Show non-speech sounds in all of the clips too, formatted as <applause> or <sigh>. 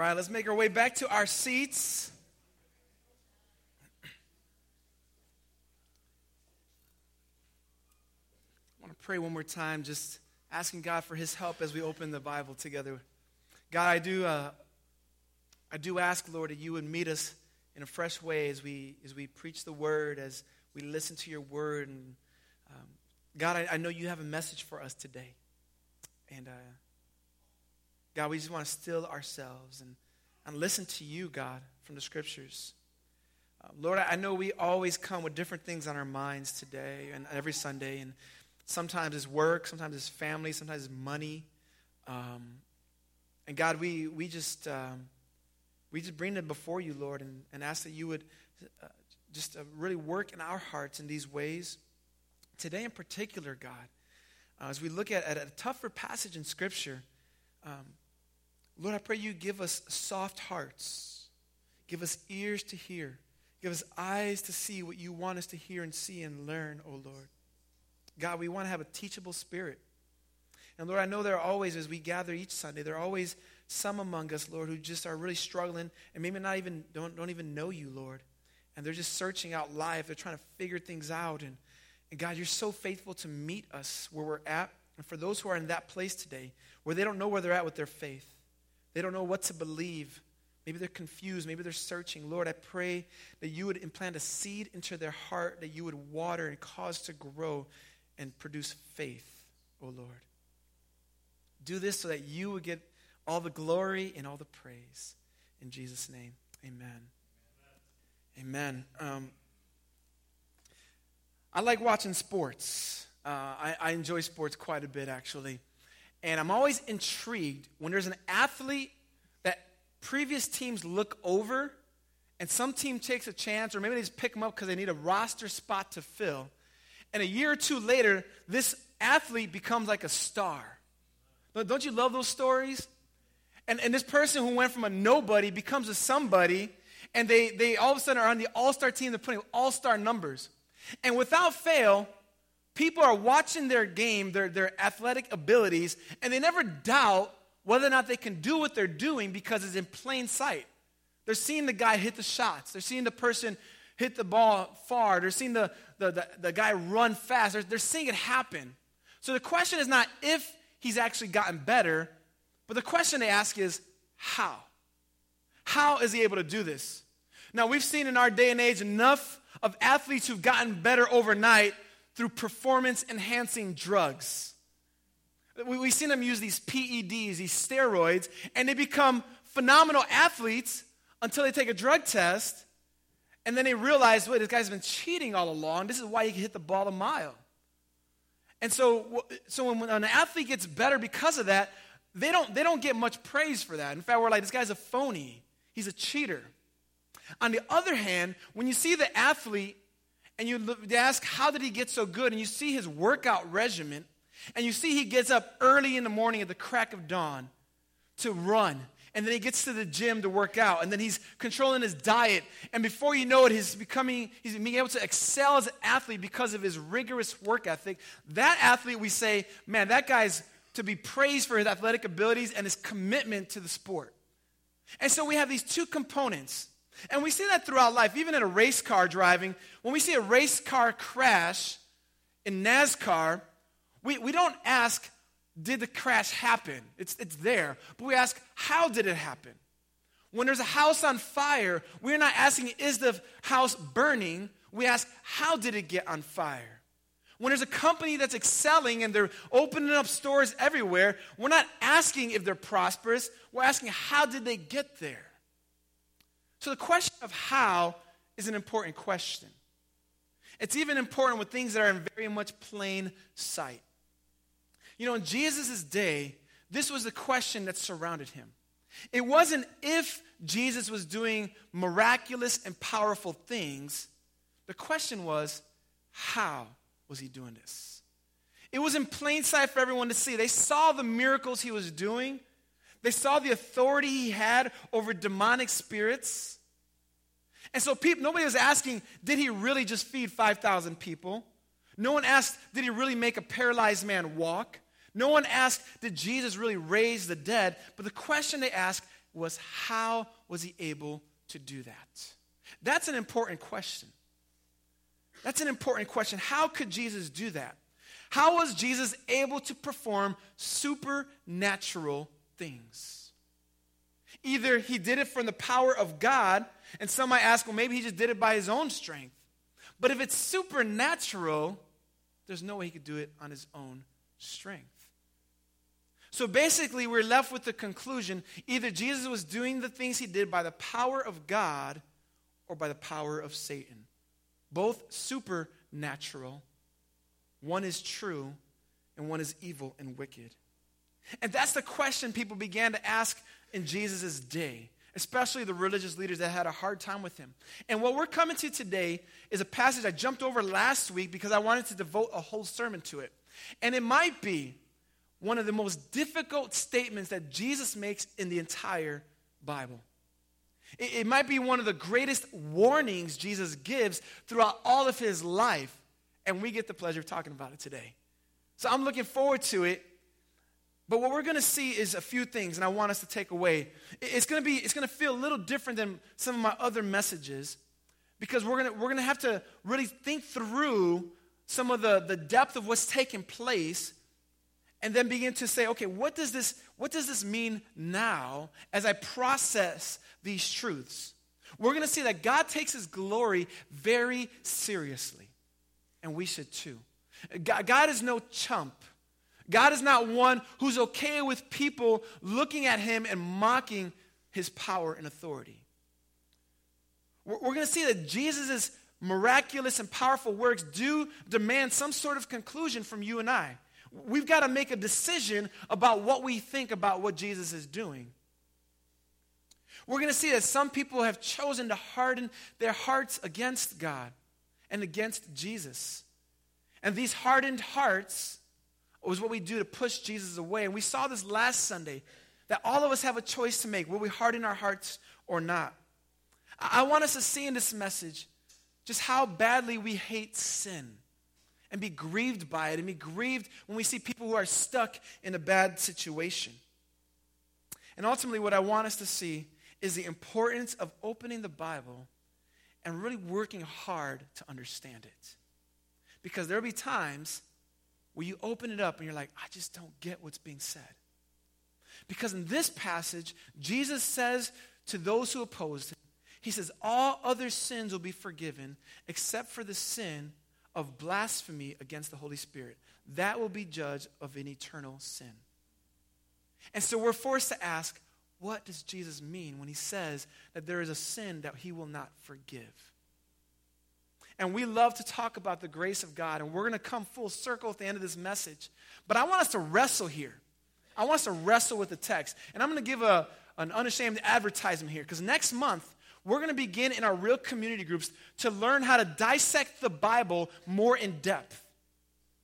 right, let's make our way back to our seats. I want to pray one more time, just asking God for His help as we open the Bible together. God, I do, uh, I do ask, Lord, that you would meet us in a fresh way as we as we preach the Word, as we listen to Your Word, and um, God, I, I, know you have a message for us today, and. Uh, God, we just want to still ourselves and, and listen to you, God, from the scriptures. Uh, Lord, I know we always come with different things on our minds today and every Sunday. And sometimes it's work, sometimes it's family, sometimes it's money. Um, and God, we, we just um, we just bring them before you, Lord, and, and ask that you would uh, just uh, really work in our hearts in these ways. Today, in particular, God, uh, as we look at, at a tougher passage in Scripture, um, Lord, I pray you give us soft hearts, give us ears to hear, give us eyes to see what you want us to hear and see and learn, oh Lord. God, we want to have a teachable spirit. And Lord, I know there are always, as we gather each Sunday, there are always some among us, Lord, who just are really struggling and maybe not even don't, don't even know you, Lord. And they're just searching out life. They're trying to figure things out. And, and God, you're so faithful to meet us where we're at. And for those who are in that place today, where they don't know where they're at with their faith, they don't know what to believe. Maybe they're confused. Maybe they're searching. Lord, I pray that you would implant a seed into their heart, that you would water and cause to grow and produce faith, O oh Lord. Do this so that you would get all the glory and all the praise. In Jesus' name, amen. Amen. amen. Um, I like watching sports. Uh, I, I enjoy sports quite a bit, actually. And I'm always intrigued when there's an athlete that previous teams look over and some team takes a chance, or maybe they just pick them up because they need a roster spot to fill. And a year or two later, this athlete becomes like a star. Don't you love those stories? And, and this person who went from a nobody becomes a somebody, and they, they all of a sudden are on the all star team, they're putting all star numbers. And without fail, people are watching their game, their, their athletic abilities, and they never doubt whether or not they can do what they're doing because it's in plain sight. They're seeing the guy hit the shots, they're seeing the person hit the ball far, they're seeing the, the, the, the guy run fast, they're, they're seeing it happen. So the question is not if he's actually gotten better, but the question they ask is how? How is he able to do this? Now, we've seen in our day and age enough of athletes who've gotten better overnight through performance enhancing drugs. We, we've seen them use these PEDs, these steroids, and they become phenomenal athletes until they take a drug test and then they realize, wait, this guy's been cheating all along. This is why he can hit the ball a mile. And so, so when, when an athlete gets better because of that, they don't, they don't get much praise for that. In fact, we're like, this guy's a phony. He's a cheater. On the other hand, when you see the athlete and you ask, how did he get so good? And you see his workout regimen, and you see he gets up early in the morning at the crack of dawn to run. And then he gets to the gym to work out. And then he's controlling his diet. And before you know it, he's becoming, he's being able to excel as an athlete because of his rigorous work ethic. That athlete, we say, man, that guy's to be praised for his athletic abilities and his commitment to the sport. And so we have these two components and we see that throughout life, even in a race car driving. When we see a race car crash in NASCAR, we, we don't ask, did the crash happen? It's, it's there. But we ask, how did it happen? When there's a house on fire, we're not asking, is the house burning? We ask, how did it get on fire? When there's a company that's excelling and they're opening up stores everywhere, we're not asking if they're prosperous. We're asking, how did they get there? So the question of how is an important question. It's even important with things that are in very much plain sight. You know, in Jesus' day, this was the question that surrounded him. It wasn't if Jesus was doing miraculous and powerful things. The question was, how was he doing this? It was in plain sight for everyone to see. They saw the miracles he was doing, they saw the authority he had over demonic spirits. And so people, nobody was asking, did he really just feed 5,000 people? No one asked, did he really make a paralyzed man walk? No one asked, did Jesus really raise the dead? But the question they asked, was how was he able to do that? That's an important question. That's an important question. How could Jesus do that? How was Jesus able to perform supernatural things? Either he did it from the power of God, and some might ask, well, maybe he just did it by his own strength. But if it's supernatural, there's no way he could do it on his own strength. So basically, we're left with the conclusion either Jesus was doing the things he did by the power of God or by the power of Satan. Both supernatural. One is true, and one is evil and wicked. And that's the question people began to ask in Jesus' day, especially the religious leaders that had a hard time with him. And what we're coming to today is a passage I jumped over last week because I wanted to devote a whole sermon to it. And it might be one of the most difficult statements that Jesus makes in the entire Bible. It, it, might be one of the greatest warnings Jesus gives throughout all of his life, and we get the pleasure of talking about it today. So I'm looking forward to it. But what we're going to see is a few things, and I want us to take away. It's going to be, it's going to feel a little different than some of my other messages, because we're going to, we're going to have to really think through some of the, the depth of what's taking place and then begin to say, okay, what does this, what does this mean now as I process these truths? We're going to see that God takes his glory very seriously, and we should too. God, God is no chump. God is not one who's okay with people looking at him and mocking his power and authority. We're, going to see that Jesus' miraculous and powerful works do demand some sort of conclusion from you and I. We've got to make a decision about what we think about what Jesus is doing. We're going to see that some people have chosen to harden their hearts against God and against Jesus. And these hardened hearts was what we do to push Jesus away. And we saw this last Sunday that all of us have a choice to make. Will we harden our hearts or not? I want us to see in this message just how badly we hate sin and be grieved by it and be grieved when we see people who are stuck in a bad situation. And ultimately, what I want us to see is the importance of opening the Bible and really working hard to understand it. Because there'll be times where you open it up and you're like, I just don't get what's being said. Because in this passage, Jesus says to those who opposed him, He says, All other sins will be forgiven except for the sin of blasphemy against the Holy Spirit. That will be judged of an eternal sin. And so we're forced to ask, what does Jesus mean when he says that there is a sin that he will not forgive? And we love to talk about the grace of God, and we're going to come full circle at the end of this message. But I want us to wrestle here. I want us to wrestle with the text. And I'm going to give a, an unashamed advertisement here, because next month, we're going to begin in our real community groups to learn how to dissect the Bible more in depth.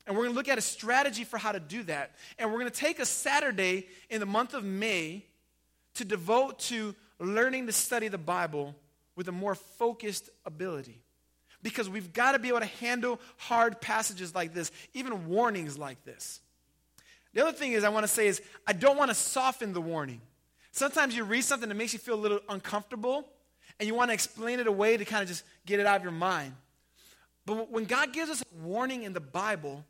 And we're going to look at a strategy for how to do that. And we're going to take a Saturday in the month of May to devote to learning to study the Bible with a more focused ability. Because we've got to be able to handle hard passages like this, even warnings like this. The other thing is, I want to say is, I don't want to soften the warning. Sometimes you read something that makes you feel a little uncomfortable, and you want to explain it away to kind of just get it out of your mind. But when God gives us a warning in the Bible,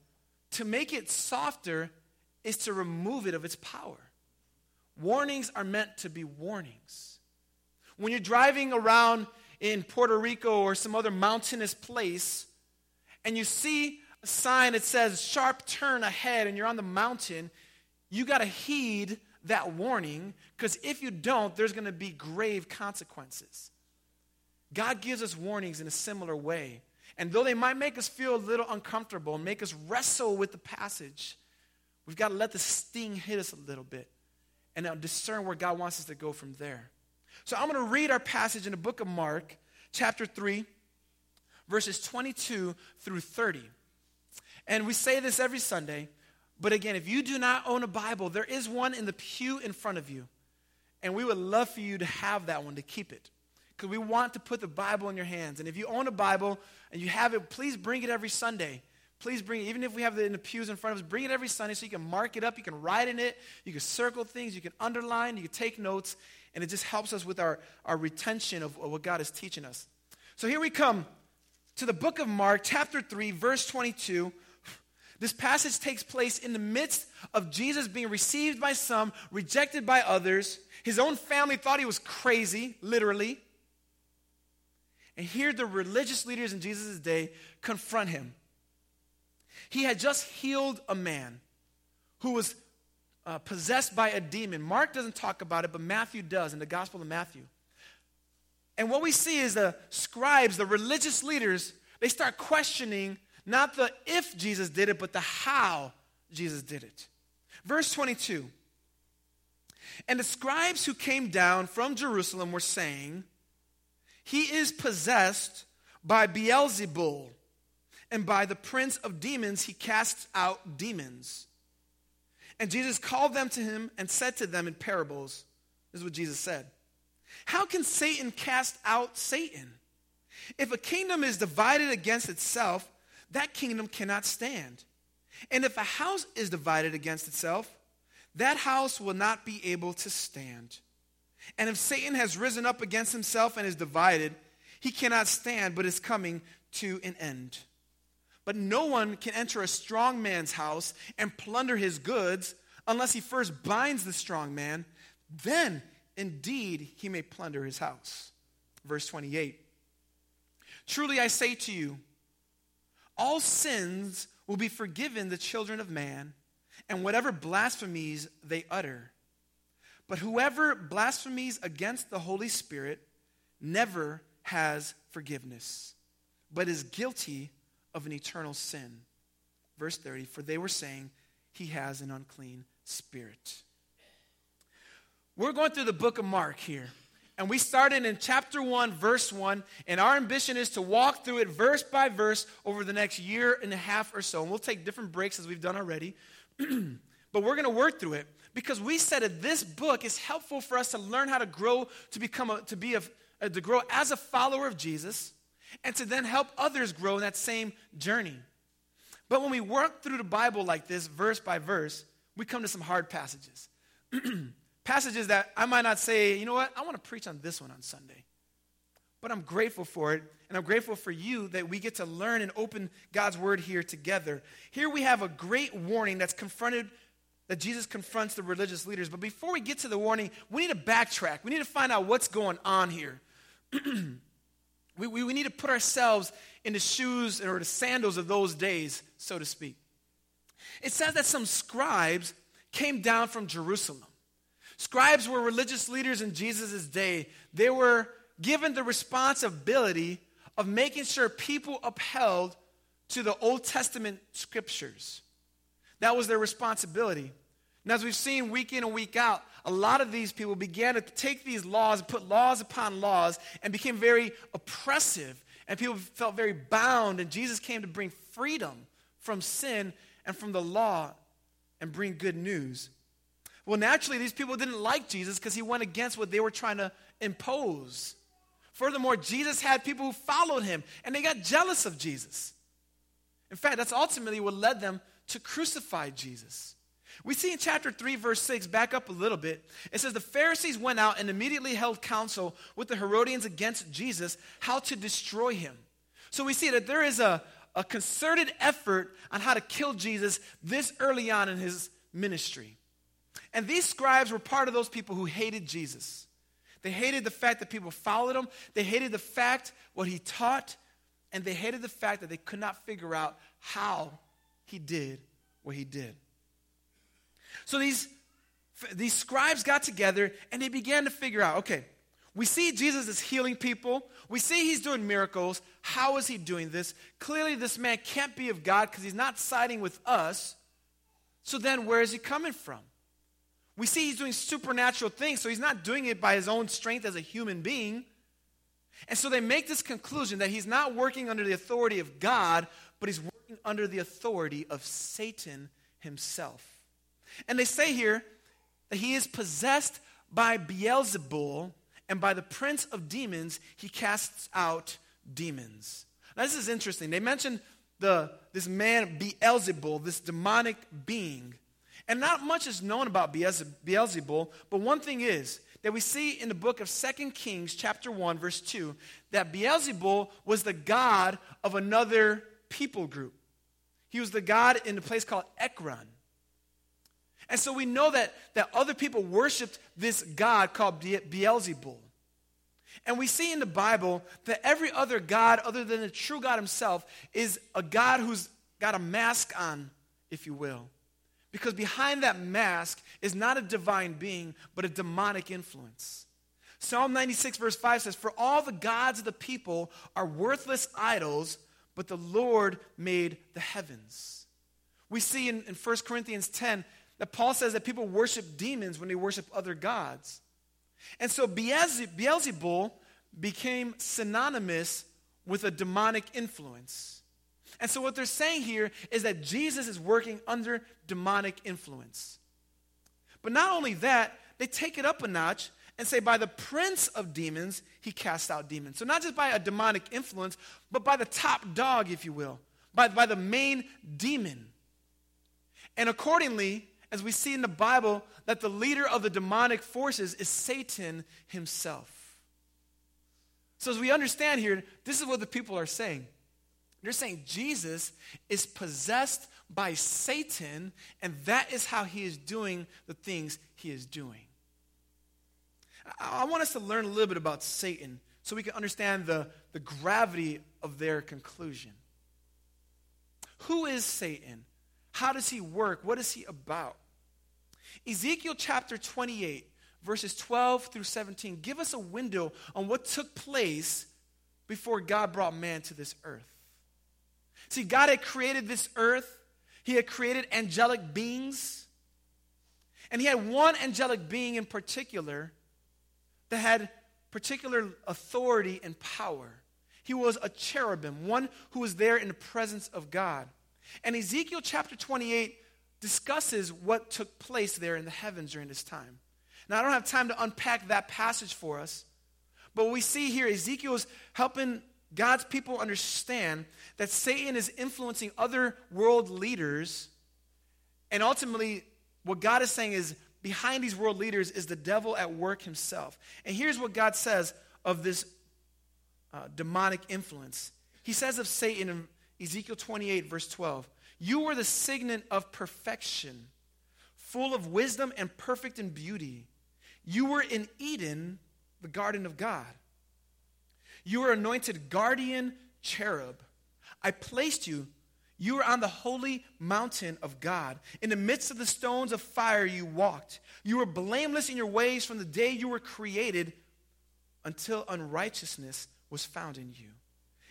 to make it softer is to remove it of its power. Warnings are meant to be warnings. When you're driving around in Puerto Rico or some other mountainous place, and you see a sign that says sharp turn ahead and you're on the mountain, you got to heed that warning because if you don't, there's going to be grave consequences. God gives us warnings in a similar way. And though they might make us feel a little uncomfortable and make us wrestle with the passage, we've got to let the sting hit us a little bit and discern where God wants us to go from there. So I'm going to read our passage in the book of Mark, chapter 3, verses 22 through 30. And we say this every Sunday, but again, if you do not own a Bible, there is one in the pew in front of you. And we would love for you to have that one, to keep it because we want to put the Bible in your hands. And if you own a Bible and you have it, please bring it every Sunday Please bring it. Even if we have it in the pews in front of us, bring it every Sunday so you can mark it up. You can write in it. You can circle things. You can underline. You can take notes. And it just helps us with our, our retention of, of what God is teaching us. So here we come to the book of Mark, chapter 3, verse 22. This passage takes place in the midst of Jesus being received by some, rejected by others. His own family thought he was crazy, literally. And here the religious leaders in Jesus' day confront him. He had just healed a man who was uh, possessed by a demon. Mark doesn't talk about it, but Matthew does in the Gospel of Matthew. And what we see is the scribes, the religious leaders, they start questioning not the if Jesus did it, but the how Jesus did it. Verse 22 And the scribes who came down from Jerusalem were saying, He is possessed by Beelzebul, and by the prince of demons he casts out demons. And Jesus called them to him and said to them in parables, This is what Jesus said. How can Satan cast out Satan? If a kingdom is divided against itself, that kingdom cannot stand. And if a house is divided against itself, that house will not be able to stand. And if Satan has risen up against himself and is divided, he cannot stand, but is coming to an end. But no one can enter a strong man's house and plunder his goods unless he first binds the strong man. Then, indeed, he may plunder his house. Verse 28 Truly I say to you, all sins will be forgiven the children of man, and whatever blasphemies they utter. But whoever blasphemies against the Holy Spirit never has forgiveness, but is guilty of an eternal sin. Verse 30 For they were saying, He has an unclean spirit. We're going through the book of Mark here. And we started in chapter 1, verse 1, and our ambition is to walk through it verse by verse over the next year and a half or so. And we'll take different breaks as we've done already. <clears throat> but we're going to work through it because we said that this book is helpful for us to learn how to grow to become a, to be a, a to grow as a follower of Jesus and to then help others grow in that same journey. But when we work through the Bible like this, verse by verse, we come to some hard passages. <clears throat> passages that I might not say, you know what, I want to preach on this one on Sunday. But I'm grateful for it, and I'm grateful for you that we get to learn and open God's word here together. Here we have a great warning that's confronted, that Jesus confronts the religious leaders. But before we get to the warning, we need to backtrack. We need to find out what's going on here. <clears throat> we, we, we need to put ourselves in the shoes or the sandals of those days, so to speak. It says that some scribes came down from Jerusalem. Scribes were religious leaders in Jesus' day. They were given the responsibility of making sure people upheld to the Old Testament scriptures. That was their responsibility. And as we've seen week in and week out, a lot of these people began to take these laws and put laws upon laws and became very oppressive. And people felt very bound. And Jesus came to bring freedom from sin and from the law and bring good news. Well, naturally, these people didn't like Jesus because he went against what they were trying to impose. Furthermore, Jesus had people who followed him, and they got jealous of Jesus. In fact, that's ultimately what led them to crucify Jesus. We see in chapter 3, verse 6, back up a little bit, it says, The Pharisees went out and immediately held counsel with the Herodians against Jesus, how to destroy him. So we see that there is a, a concerted effort on how to kill Jesus this early on in his ministry. And these scribes were part of those people who hated Jesus. They hated the fact that people followed him, they hated the fact what he taught, and they hated the fact that they could not figure out how he did what he did. So these, these scribes got together and they began to figure out okay, we see Jesus is healing people. We see he's doing miracles. How is he doing this? Clearly, this man can't be of God because he's not siding with us. So then, where is he coming from? We see he's doing supernatural things, so he's not doing it by his own strength as a human being. And so they make this conclusion that he's not working under the authority of God, but he's working under the authority of Satan himself. And they say here that he is possessed by Beelzebul, and by the prince of demons, he casts out demons. Now, this is interesting. They mention the, this man Beelzebul, this demonic being. And not much is known about Beelzebul, but one thing is that we see in the book of Second Kings, chapter 1, verse 2, that Beelzebul was the god of another people group. He was the god in a place called Ekron. And so we know that, that other people worshiped this god called Beelzebul. And we see in the Bible that every other God, other than the true God himself, is a God who's got a mask on, if you will. Because behind that mask is not a divine being, but a demonic influence. Psalm 96, verse 5 says, For all the gods of the people are worthless idols, but the Lord made the heavens. We see in, in 1 Corinthians 10 that Paul says that people worship demons when they worship other gods. And so Beelzebul became synonymous with a demonic influence. And so what they're saying here is that Jesus is working under demonic influence. But not only that, they take it up a notch and say, by the prince of demons, he casts out demons. So not just by a demonic influence, but by the top dog, if you will, by, by the main demon. And accordingly, as we see in the Bible, that the leader of the demonic forces is Satan himself. So, as we understand here, this is what the people are saying. They're saying Jesus is possessed by Satan, and that is how he is doing the things he is doing. I want us to learn a little bit about Satan so we can understand the, the gravity of their conclusion. Who is Satan? How does he work? What is he about? Ezekiel chapter 28, verses 12 through 17, give us a window on what took place before God brought man to this earth. See, God had created this earth, He had created angelic beings, and He had one angelic being in particular that had particular authority and power. He was a cherubim, one who was there in the presence of God. And Ezekiel chapter 28 discusses what took place there in the heavens during this time. Now, I don't have time to unpack that passage for us, but we see here, Ezekiel is helping God's people understand that Satan is influencing other world leaders, and ultimately, what God is saying is behind these world leaders is the devil at work himself. And here's what God says of this uh, demonic influence. He says of Satan in Ezekiel 28, verse 12 you were the signet of perfection, full of wisdom and perfect in beauty. You were in Eden, the garden of God. You were anointed guardian cherub. I placed you. You were on the holy mountain of God. In the midst of the stones of fire, you walked. You were blameless in your ways from the day you were created until unrighteousness was found in you.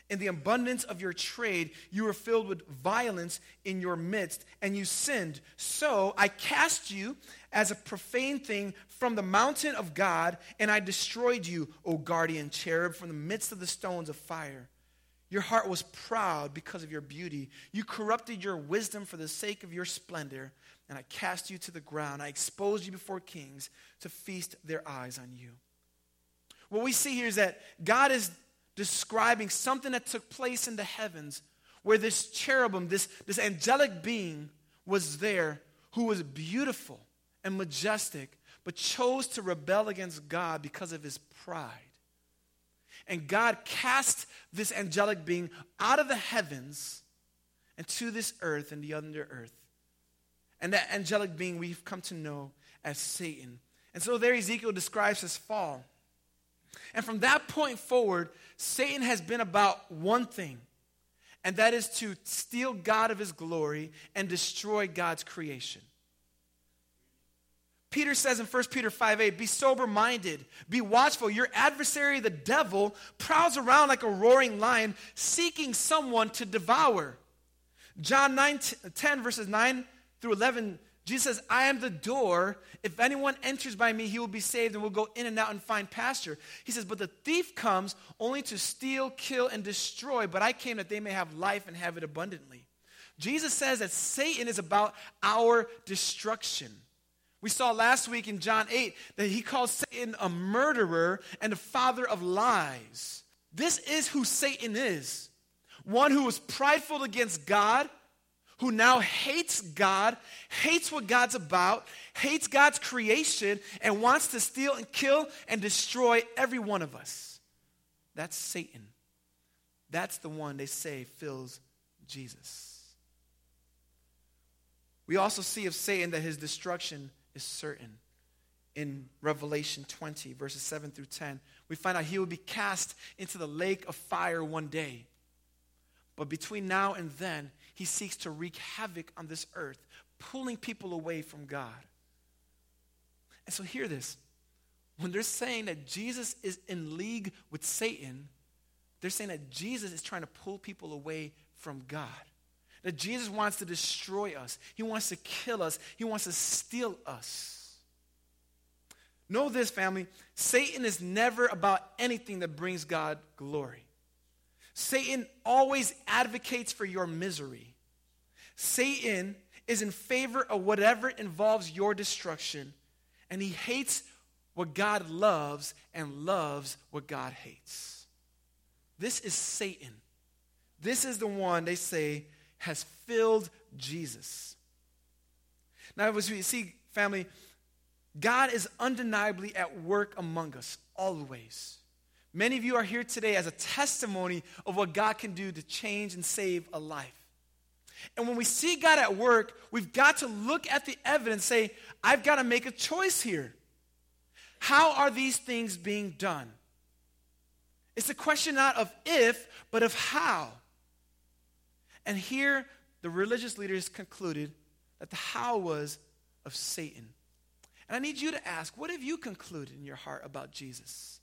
In the abundance of your trade, you were filled with violence in your midst, and you sinned. So I cast you as a profane thing from the mountain of God, and I destroyed you, O guardian cherub, from the midst of the stones of fire. Your heart was proud because of your beauty. You corrupted your wisdom for the sake of your splendor, and I cast you to the ground. I exposed you before kings to feast their eyes on you. What we see here is that God is describing something that took place in the heavens where this cherubim, this, this angelic being, was there who was beautiful and majestic, but chose to rebel against God because of his pride. And God cast this angelic being out of the heavens and to this earth and the under earth. And that angelic being we've come to know as Satan. And so there Ezekiel describes his fall. And from that point forward, Satan has been about one thing, and that is to steal God of his glory and destroy God's creation. Peter says in 1 Peter 5 8, be sober minded, be watchful. Your adversary, the devil, prowls around like a roaring lion, seeking someone to devour. John 9, 10, verses 9 through 11 Jesus says, I am the door. If anyone enters by me, he will be saved and will go in and out and find pasture. He says, But the thief comes only to steal, kill, and destroy. But I came that they may have life and have it abundantly. Jesus says that Satan is about our destruction. We saw last week in John 8 that he calls Satan a murderer and a father of lies. This is who Satan is. one who was prideful against God, who now hates God, hates what God's about, hates God's creation, and wants to steal and kill and destroy every one of us. That's Satan. That's the one they say fills Jesus. We also see of Satan that his destruction is certain. In Revelation 20, verses 7 through 10, we find out he will be cast into the lake of fire one day. But between now and then, he seeks to wreak havoc on this earth, pulling people away from God. And so, hear this. When they're saying that Jesus is in league with Satan, they're saying that Jesus is trying to pull people away from God. That Jesus wants to destroy us, He wants to kill us, He wants to steal us. Know this, family Satan is never about anything that brings God glory. Satan always advocates for your misery. Satan is in favor of whatever involves your destruction, and he hates what God loves and loves what God hates. This is Satan. This is the one they say has filled Jesus. Now, as we see, family, God is undeniably at work among us always. Many of you are here today as a testimony of what God can do to change and save a life. And when we see God at work, we've got to look at the evidence say, I've got to make a choice here. How are these things being done? It's a question not of if, but of how. And here, the religious leaders concluded that the how was of Satan. And I need you to ask what have you concluded in your heart about Jesus?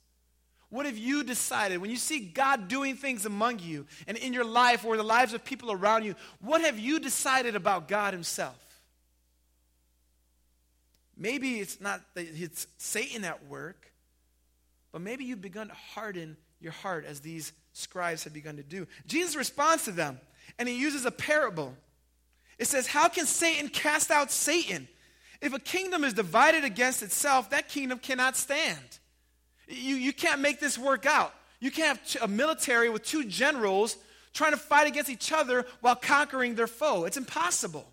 What have you decided when you see God doing things among you and in your life or the lives of people around you? What have you decided about God Himself? Maybe it's not that it's Satan at work, but maybe you've begun to harden your heart as these scribes have begun to do. Jesus responds to them, and he uses a parable. It says, How can Satan cast out Satan? If a kingdom is divided against itself, that kingdom cannot stand. You, you can't make this work out. You can't have a military with two generals trying to fight against each other while conquering their foe. It's impossible.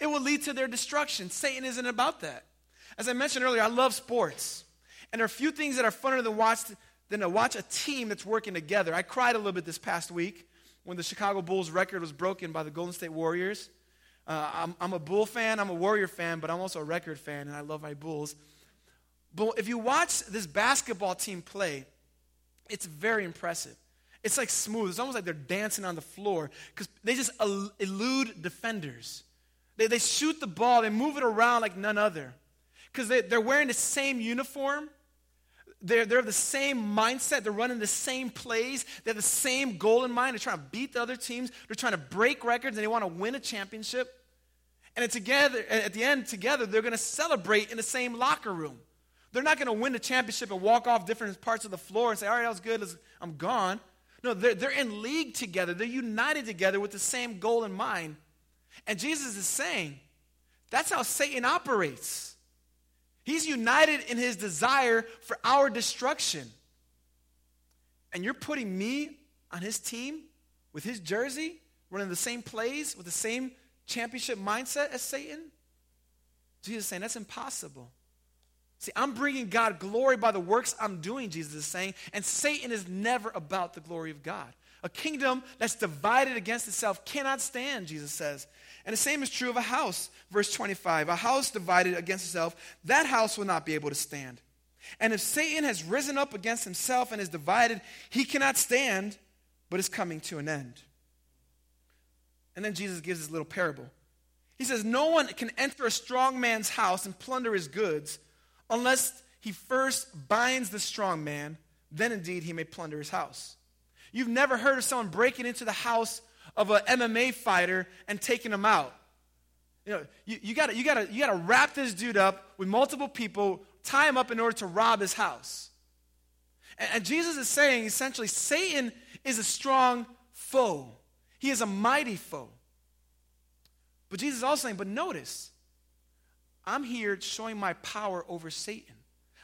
It will lead to their destruction. Satan isn't about that. As I mentioned earlier, I love sports. And there are few things that are funner than watch than to watch a team that's working together. I cried a little bit this past week when the Chicago Bulls record was broken by the Golden State Warriors. Uh, I'm, I'm a Bull fan, I'm a Warrior fan, but I'm also a record fan, and I love my Bulls. But if you watch this basketball team play, it's very impressive. It's like smooth. It's almost like they're dancing on the floor because they just elude defenders. They, they shoot the ball, they move it around like none other because they, they're wearing the same uniform they're, they're the same mindset. They're running the same plays. They have the same goal in mind. They're trying to beat the other teams. They're trying to break records and they want to win a championship. And together, at the end, together, they're going to celebrate in the same locker room. They're not going to win the championship and walk off different parts of the floor and say, all right, that was good. I'm gone. No, they're, they're in league together. They're united together with the same goal in mind. And Jesus is saying, that's how Satan operates. He's united in his desire for our destruction. And you're putting me on his team with his jersey, running the same plays with the same championship mindset as Satan? Jesus is saying that's impossible. See, I'm bringing God glory by the works I'm doing, Jesus is saying, and Satan is never about the glory of God. A kingdom that's divided against itself cannot stand, Jesus says. And the same is true of a house. Verse 25 A house divided against itself, that house will not be able to stand. And if Satan has risen up against himself and is divided, he cannot stand, but is coming to an end. And then Jesus gives this little parable. He says, No one can enter a strong man's house and plunder his goods unless he first binds the strong man, then indeed he may plunder his house. You've never heard of someone breaking into the house of an MMA fighter and taking him out. You know, you, you, gotta, you, gotta, you gotta wrap this dude up with multiple people, tie him up in order to rob his house. And, and Jesus is saying essentially, Satan is a strong foe. He is a mighty foe. But Jesus is also saying, but notice, I'm here showing my power over Satan.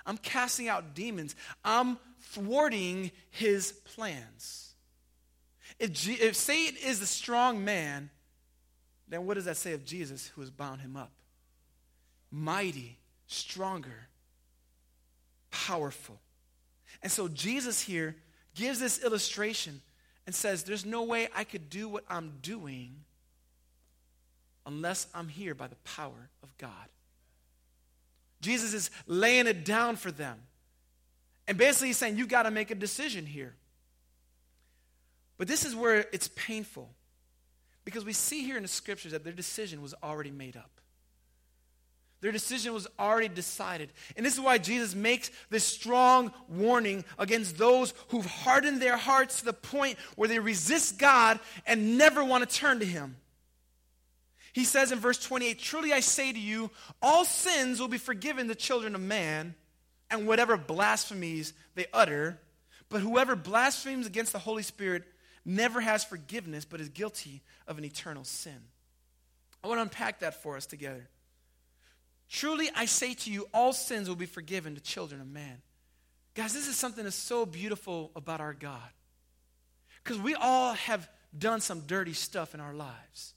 I'm casting out demons. I'm thwarting his plans. If, G- if Satan is the strong man, then what does that say of Jesus who has bound him up? Mighty, stronger, powerful. And so Jesus here gives this illustration and says, There's no way I could do what I'm doing unless I'm here by the power of God. Jesus is laying it down for them. And basically, he's saying, You've got to make a decision here. But this is where it's painful because we see here in the scriptures that their decision was already made up. Their decision was already decided. And this is why Jesus makes this strong warning against those who've hardened their hearts to the point where they resist God and never want to turn to Him. He says in verse 28 Truly I say to you, all sins will be forgiven the children of man, and whatever blasphemies they utter. But whoever blasphemes against the Holy Spirit never has forgiveness, but is guilty of an eternal sin. I want to unpack that for us together. Truly, I say to you, all sins will be forgiven to children of man. Guys, this is something that's so beautiful about our God. Because we all have done some dirty stuff in our lives.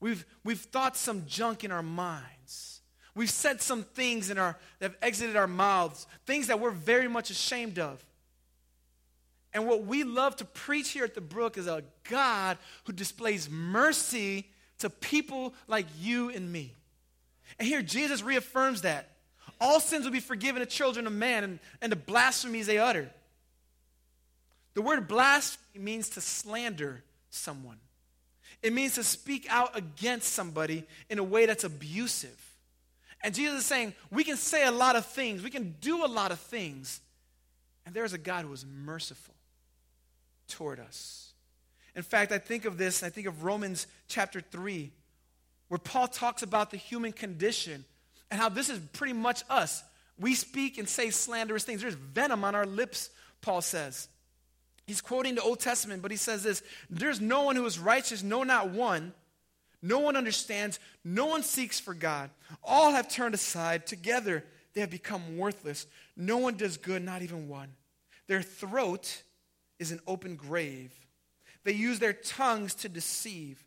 We've, we've thought some junk in our minds. We've said some things in our, that have exited our mouths, things that we're very much ashamed of. And what we love to preach here at the Brook is a God who displays mercy to people like you and me. And here Jesus reaffirms that. All sins will be forgiven to children of man and, and the blasphemies they utter. The word blasphemy means to slander someone. It means to speak out against somebody in a way that's abusive. And Jesus is saying, we can say a lot of things, we can do a lot of things, and there's a God who is merciful toward us. In fact, I think of this, I think of Romans chapter 3, where Paul talks about the human condition and how this is pretty much us. We speak and say slanderous things. There's venom on our lips, Paul says. He's quoting the Old Testament, but he says this There's no one who is righteous, no, not one. No one understands, no one seeks for God. All have turned aside. Together they have become worthless. No one does good, not even one. Their throat is an open grave. They use their tongues to deceive.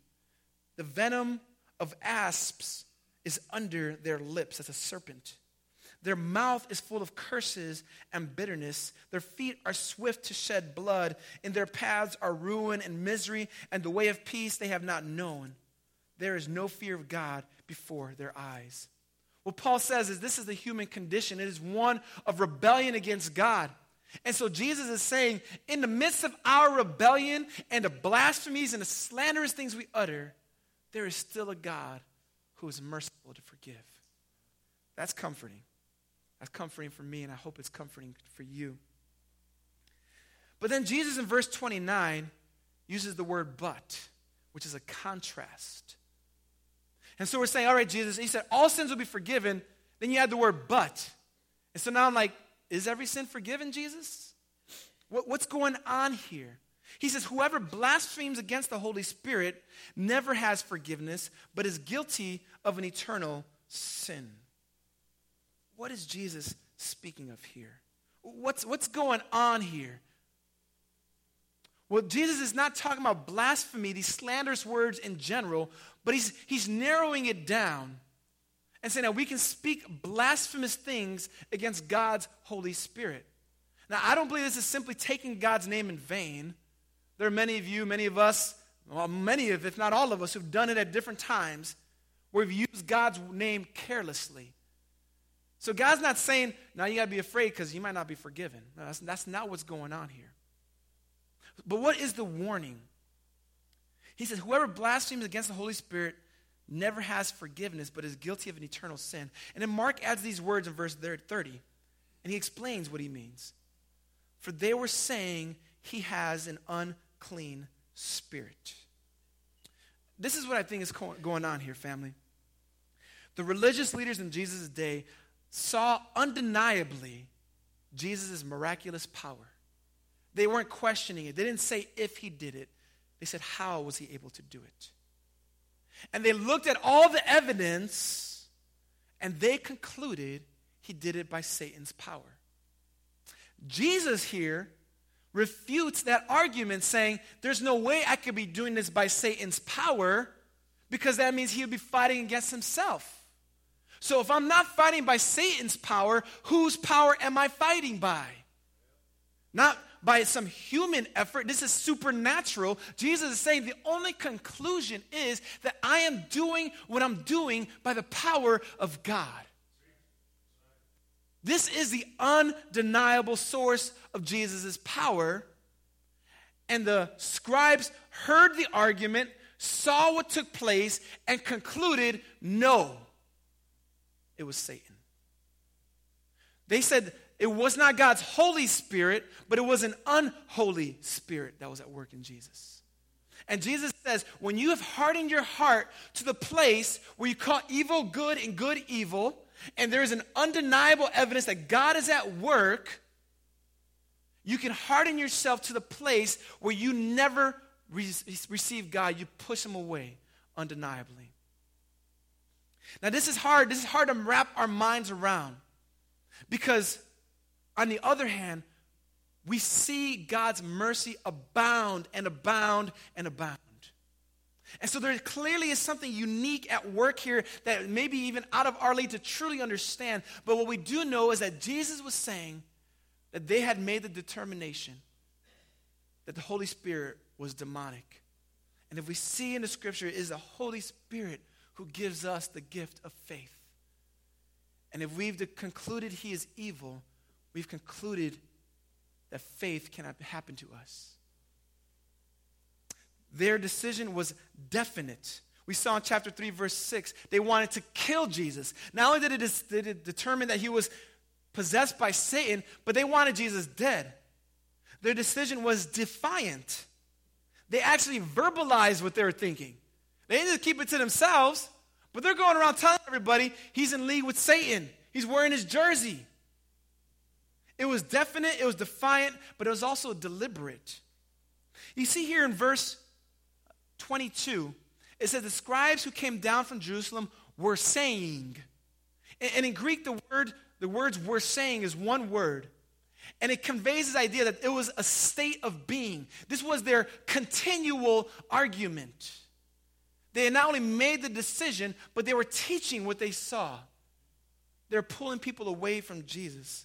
The venom of asps is under their lips as a serpent. Their mouth is full of curses and bitterness. Their feet are swift to shed blood. In their paths are ruin and misery, and the way of peace they have not known. There is no fear of God before their eyes. What Paul says is this is the human condition. It is one of rebellion against God. And so Jesus is saying, in the midst of our rebellion and the blasphemies and the slanderous things we utter, there is still a God who is merciful to forgive. That's comforting. That's comforting for me, and I hope it's comforting for you. But then Jesus in verse 29 uses the word but, which is a contrast. And so we're saying, all right, Jesus, he said, all sins will be forgiven. Then you add the word but. And so now I'm like, is every sin forgiven, Jesus? What, what's going on here? He says, Whoever blasphemes against the Holy Spirit never has forgiveness, but is guilty of an eternal sin. What is Jesus speaking of here? What's, what's going on here? Well, Jesus is not talking about blasphemy, these slanderous words in general, but he's, he's narrowing it down and saying that we can speak blasphemous things against God's Holy Spirit. Now, I don't believe this is simply taking God's name in vain. There are many of you, many of us, well, many of, if not all of us, who've done it at different times where we've used God's name carelessly. So God's not saying, now you got to be afraid because you might not be forgiven. No, that's, that's not what's going on here. But what is the warning? He says, Whoever blasphemes against the Holy Spirit never has forgiveness, but is guilty of an eternal sin. And then Mark adds these words in verse 30, and he explains what he means. For they were saying he has an unclean spirit. This is what I think is going on here, family. The religious leaders in Jesus' day saw undeniably Jesus' miraculous power. They weren't questioning it. They didn't say if he did it, they said, how was he able to do it? And they looked at all the evidence and they concluded he did it by Satan's power. Jesus here refutes that argument, saying, There's no way I could be doing this by Satan's power, because that means he would be fighting against himself. So if I'm not fighting by Satan's power, whose power am I fighting by? Not by some human effort. This is supernatural. Jesus is saying the only conclusion is that I am doing what I'm doing by the power of God. This is the undeniable source of Jesus' power. And the scribes heard the argument, saw what took place, and concluded no, it was Satan. They said it was not God's Holy Spirit, but it was an unholy spirit that was at work in Jesus. And Jesus says, when you have hardened your heart to the place where you call evil good and good evil, and there is an undeniable evidence that God is at work, you can harden yourself to the place where you never re- receive God. You push him away undeniably. Now, this is hard. This is hard to wrap our minds around because, on the other hand, we see God's mercy abound and abound and abound. And so there clearly is something unique at work here that maybe even out of our league to truly understand. But what we do know is that Jesus was saying that they had made the determination that the Holy Spirit was demonic. And if we see in the scripture, it is the Holy Spirit who gives us the gift of faith. And if we've concluded he is evil, we've concluded that faith cannot happen to us. Their decision was definite. We saw in chapter 3, verse 6, they wanted to kill Jesus. Not only did it, did it determine that he was possessed by Satan, but they wanted Jesus dead. Their decision was defiant. They actually verbalized what they were thinking. They didn't keep it to themselves, but they're going around telling everybody he's in league with Satan. He's wearing his jersey. It was definite, it was defiant, but it was also deliberate. You see here in verse 22, it says the scribes who came down from Jerusalem were saying. And in Greek, the word, the words were saying is one word. And it conveys this idea that it was a state of being. This was their continual argument. They not only made the decision, but they were teaching what they saw. They're pulling people away from Jesus.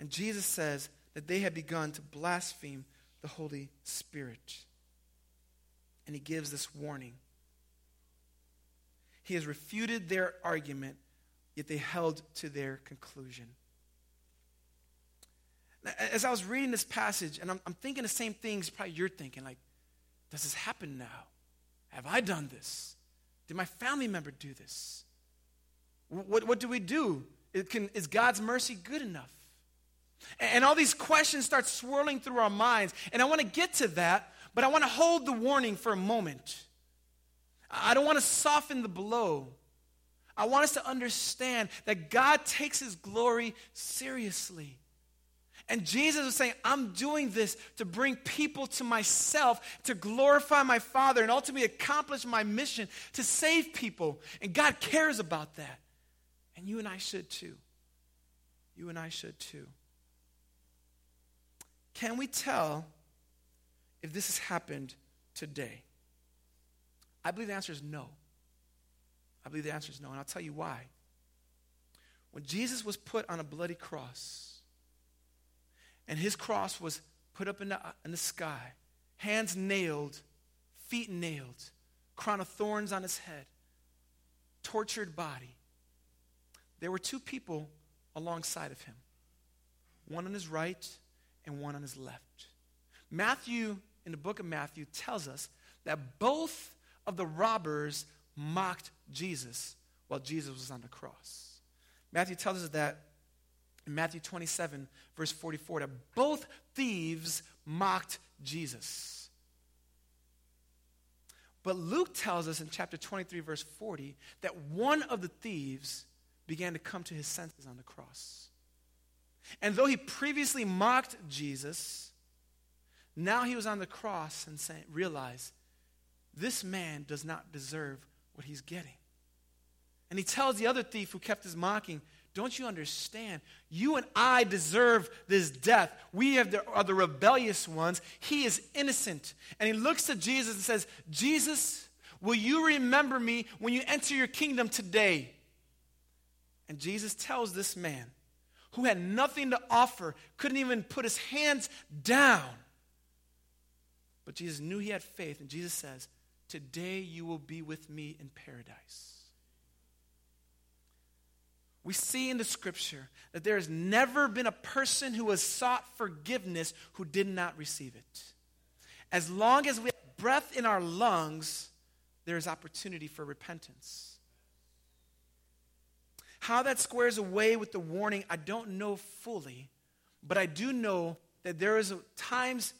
And Jesus says that they had begun to blaspheme the Holy Spirit and he gives this warning. He has refuted their argument, yet they held to their conclusion. As I was reading this passage, and I'm, I'm thinking the same things probably you're thinking, like, does this happen now? Have I done this? Did my family member do this? What, what do we do? Can, is God's mercy good enough? And, and all these questions start swirling through our minds. And I want to get to that, but I want to hold the warning for a moment. I don't want to soften the blow. I want us to understand that God takes his glory seriously. And Jesus was saying, I'm doing this to bring people to myself, to glorify my Father, and ultimately accomplish my mission to save people. And God cares about that. And you and I should too. You and I should too. Can we tell if this has happened today? I believe the answer is no. I believe the answer is no, and I'll tell you why. When Jesus was put on a bloody cross, and his cross was put up in the, in the sky, hands nailed, feet nailed, crown of thorns on his head, tortured body, there were two people alongside of him one on his right and one on his left. Matthew in the book of Matthew tells us that both of the robbers mocked Jesus while Jesus was on the cross. Matthew tells us that in Matthew 27, verse 44, that both thieves mocked Jesus. But Luke tells us in chapter 23, verse 40, that one of the thieves began to come to his senses on the cross. And though he previously mocked Jesus, now he was on the cross and saying, realize this man does not deserve what he's getting. And he tells the other thief who kept his mocking, Don't you understand? You and I deserve this death. We have the, are the rebellious ones. He is innocent. And he looks to Jesus and says, Jesus, will you remember me when you enter your kingdom today? And Jesus tells this man, who had nothing to offer, couldn't even put his hands down. But Jesus knew he had faith, and Jesus says, Today you will be with me in paradise. We see in the scripture that there has never been a person who has sought forgiveness who did not receive it. As long as we have breath in our lungs, there is opportunity for repentance. How that squares away with the warning, I don't know fully, but I do know that there is times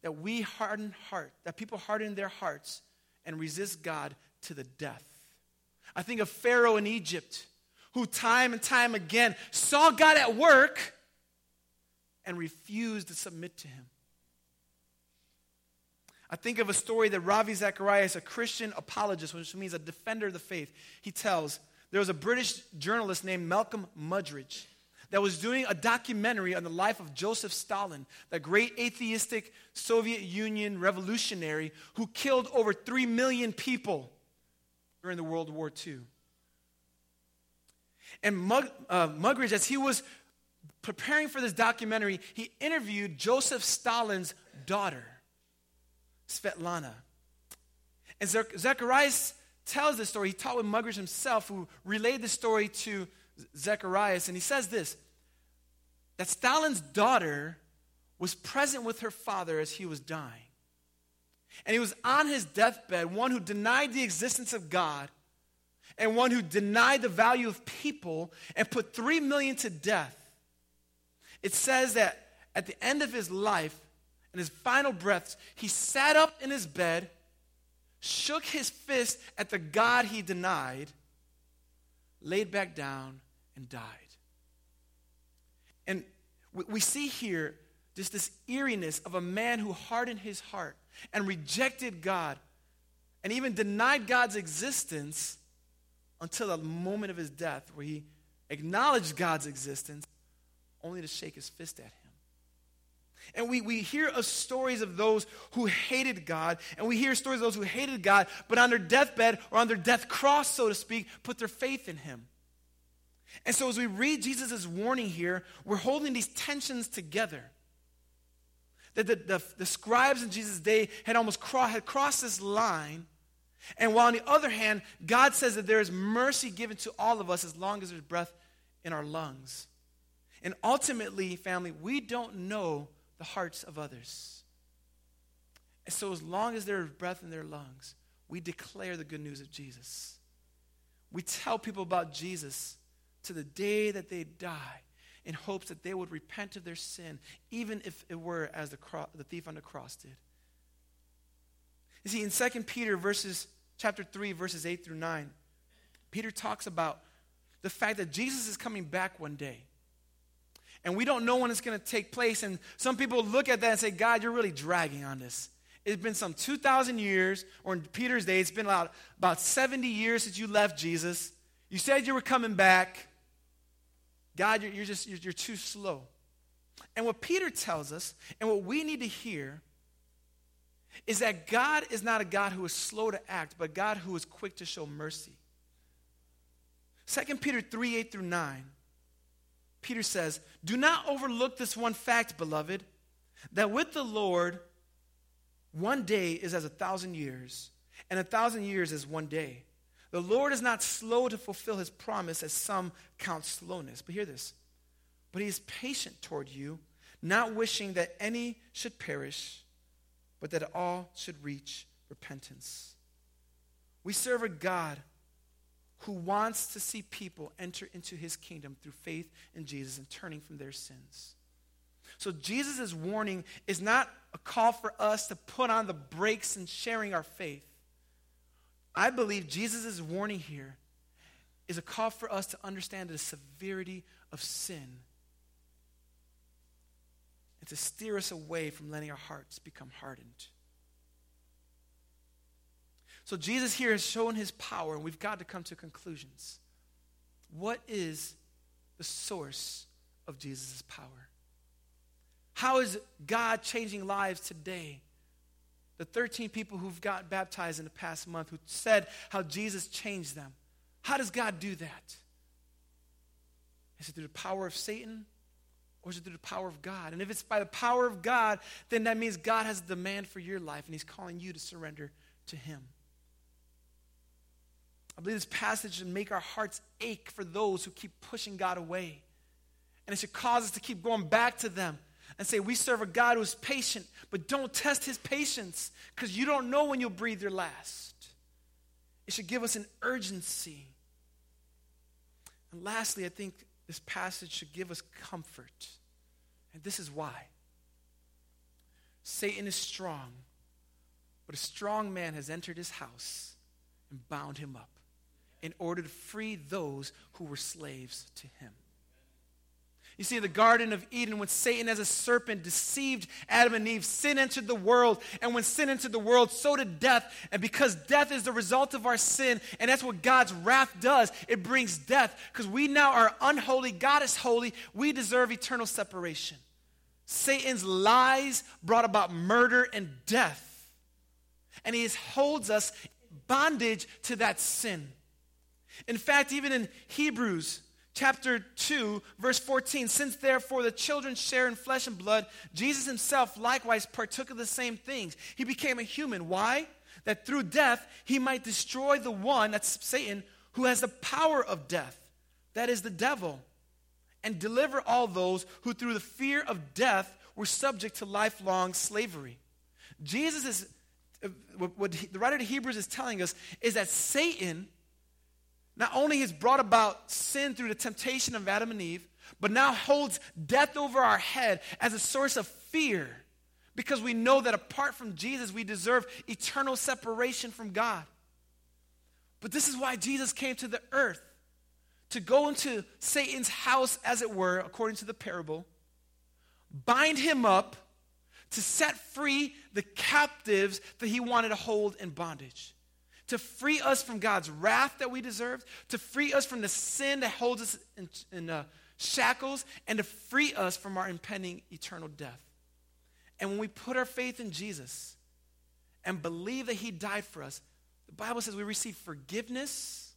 that we harden heart, that people harden their hearts and resist God to the death. I think of Pharaoh in Egypt, who time and time again saw God at work and refused to submit to him. I think of a story that Ravi Zacharias, a Christian apologist, which means a defender of the faith, he tells there was a British journalist named Malcolm Muggeridge that was doing a documentary on the life of Joseph Stalin, the great atheistic Soviet Union revolutionary who killed over 3 million people during the World War II. And Mug, uh, Muggeridge, as he was preparing for this documentary, he interviewed Joseph Stalin's daughter, Svetlana. And Zacharias tells this story. He taught with Muggeridge himself, who relayed the story to Zacharias. And he says this that Stalin's daughter was present with her father as he was dying. And he was on his deathbed, one who denied the existence of God and one who denied the value of people and put three million to death. It says that at the end of his life, in his final breaths, he sat up in his bed shook his fist at the God he denied, laid back down, and died. And we see here just this eeriness of a man who hardened his heart and rejected God and even denied God's existence until the moment of his death, where he acknowledged God's existence only to shake his fist at him. And we, we hear of stories of those who hated God, and we hear stories of those who hated God, but on their deathbed or on their death cross, so to speak, put their faith in Him. And so as we read Jesus' warning here, we're holding these tensions together. That the, the, the scribes in Jesus' day had almost cro- had crossed this line. And while on the other hand, God says that there is mercy given to all of us as long as there's breath in our lungs. And ultimately, family, we don't know the hearts of others. And so, as long as there is breath in their lungs, we declare the good news of Jesus. We tell people about Jesus to the day that they die in hopes that they would repent of their sin, even if it were as the, cro- the thief on the cross did. You see, in 2 Peter verses, chapter 3, verses 8 through 9, Peter talks about the fact that Jesus is coming back one day and we don't know when it's going to take place. And some people look at that and say, God, you're really dragging on this. It's been some 2,000 years, or in Peter's day, it's been about, about 70 years since you left Jesus. You said you were coming back. God, you're, you're just, you're, you're too slow. And what Peter tells us, and what we need to hear, is that God is not a God who is slow to act, but God who is quick to show mercy. 2 Peter 3 8 through 9 Peter says, Do not overlook this one fact, beloved, that with the Lord, one day is as a thousand years, and a thousand years is one day. The Lord is not slow to fulfill his promise, as some count slowness. But hear this. But he is patient toward you, not wishing that any should perish, but that all should reach repentance. We serve a God who wants to see people enter into his kingdom through faith in Jesus and turning from their sins. So Jesus' warning is not a call for us to put on the brakes in sharing our faith. I believe Jesus' warning here is a call for us to understand the severity of sin and to steer us away from letting our hearts become hardened. So Jesus here has shown his power, and we've got to come to conclusions. What is the source of Jesus' power? How is God changing lives today? The 13 people who've got baptized in the past month who said how Jesus changed them. How does God do that? Is it through the power of Satan or is it through the power of God? And if it's by the power of God, then that means God has a demand for your life and He's calling you to surrender to Him. I believe this passage should make our hearts ache for those who keep pushing God away. And it should cause us to keep going back to them and say, We serve a God who is patient, but don't test his patience because you don't know when you'll breathe your last. It should give us an urgency. And lastly, I think this passage should give us comfort. And this is why Satan is strong, but a strong man has entered his house and bound him up in order to free those who were slaves to him. You see, the Garden of Eden, when Satan as a serpent deceived Adam and Eve, sin entered the world. And when sin entered the world, so did death. And because death is the result of our sin, and that's what God's wrath does, it brings death. Because we now are unholy, God is holy, we deserve eternal separation. Satan's lies brought about murder and death. And he holds us bondage to that sin. In fact, even in Hebrews, chapter 2, verse 14. Since therefore the children share in flesh and blood, Jesus himself likewise partook of the same things. He became a human. Why? That through death he might destroy the one, that's Satan, who has the power of death, that is the devil, and deliver all those who through the fear of death were subject to lifelong slavery. Jesus is, uh, what the writer to Hebrews is telling us is that Satan not only has brought about sin through the temptation of Adam and Eve, but now holds death over our head as a source of fear because we know that apart from Jesus, we deserve eternal separation from God. But this is why Jesus came to the earth to go into Satan's house, as it were, according to the parable, bind him up to set free the captives that he wanted to hold in bondage to free us from God's wrath that we deserve, to free us from the sin that holds us in, in uh, shackles, and to free us from our impending eternal death. And when we put our faith in Jesus and believe that He died for us, the Bible says we receive forgiveness,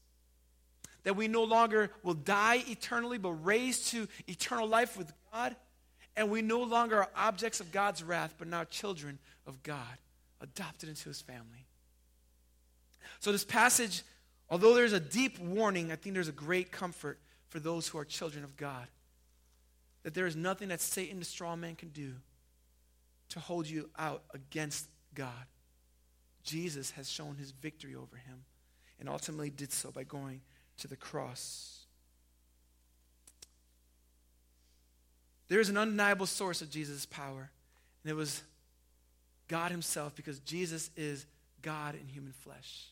that we no longer will die eternally, but raised to eternal life with God. And we no longer are objects of God's wrath, but now children of God, adopted into His family. So, this passage, although there's a deep warning, I think there's a great comfort for those who are children of God. That there is nothing that Satan, the strong man, can do to hold you out against God. Jesus has shown his victory over him and ultimately did so by going to the cross. There is an undeniable source of Jesus' power, and it was God Himself because Jesus is God in human flesh.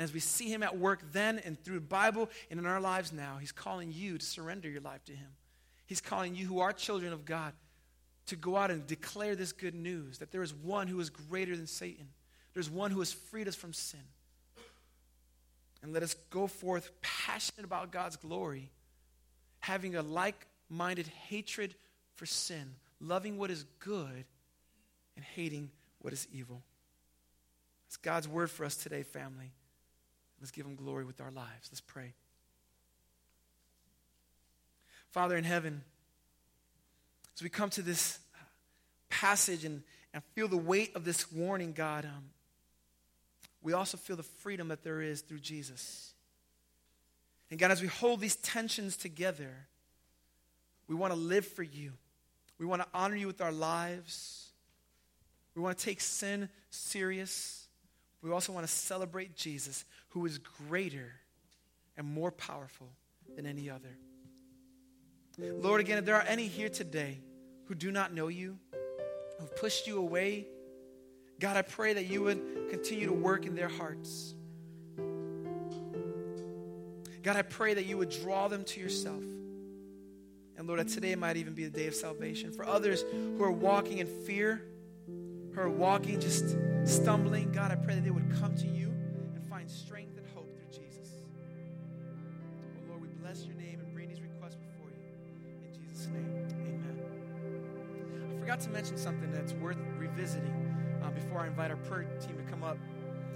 And as we see him at work then and through the Bible and in our lives now, he's calling you to surrender your life to him. He's calling you who are children of God to go out and declare this good news that there is one who is greater than Satan. There's one who has freed us from sin. And let us go forth passionate about God's glory, having a like minded hatred for sin, loving what is good and hating what is evil. It's God's word for us today, family. Let's give him glory with our lives. Let's pray. Father in heaven, as we come to this passage and, and feel the weight of this warning, God, um, we also feel the freedom that there is through Jesus. And God, as we hold these tensions together, we want to live for you. We want to honor you with our lives. We want to take sin serious. We also want to celebrate Jesus who is greater and more powerful than any other. Lord, again, if there are any here today who do not know you, who've pushed you away, God, I pray that you would continue to work in their hearts. God, I pray that you would draw them to yourself. And Lord, that today might even be the day of salvation. For others who are walking in fear, who are walking just stumbling, God, I pray that they would come to you name, amen. I forgot to mention something that's worth revisiting uh, before I invite our prayer team to come up.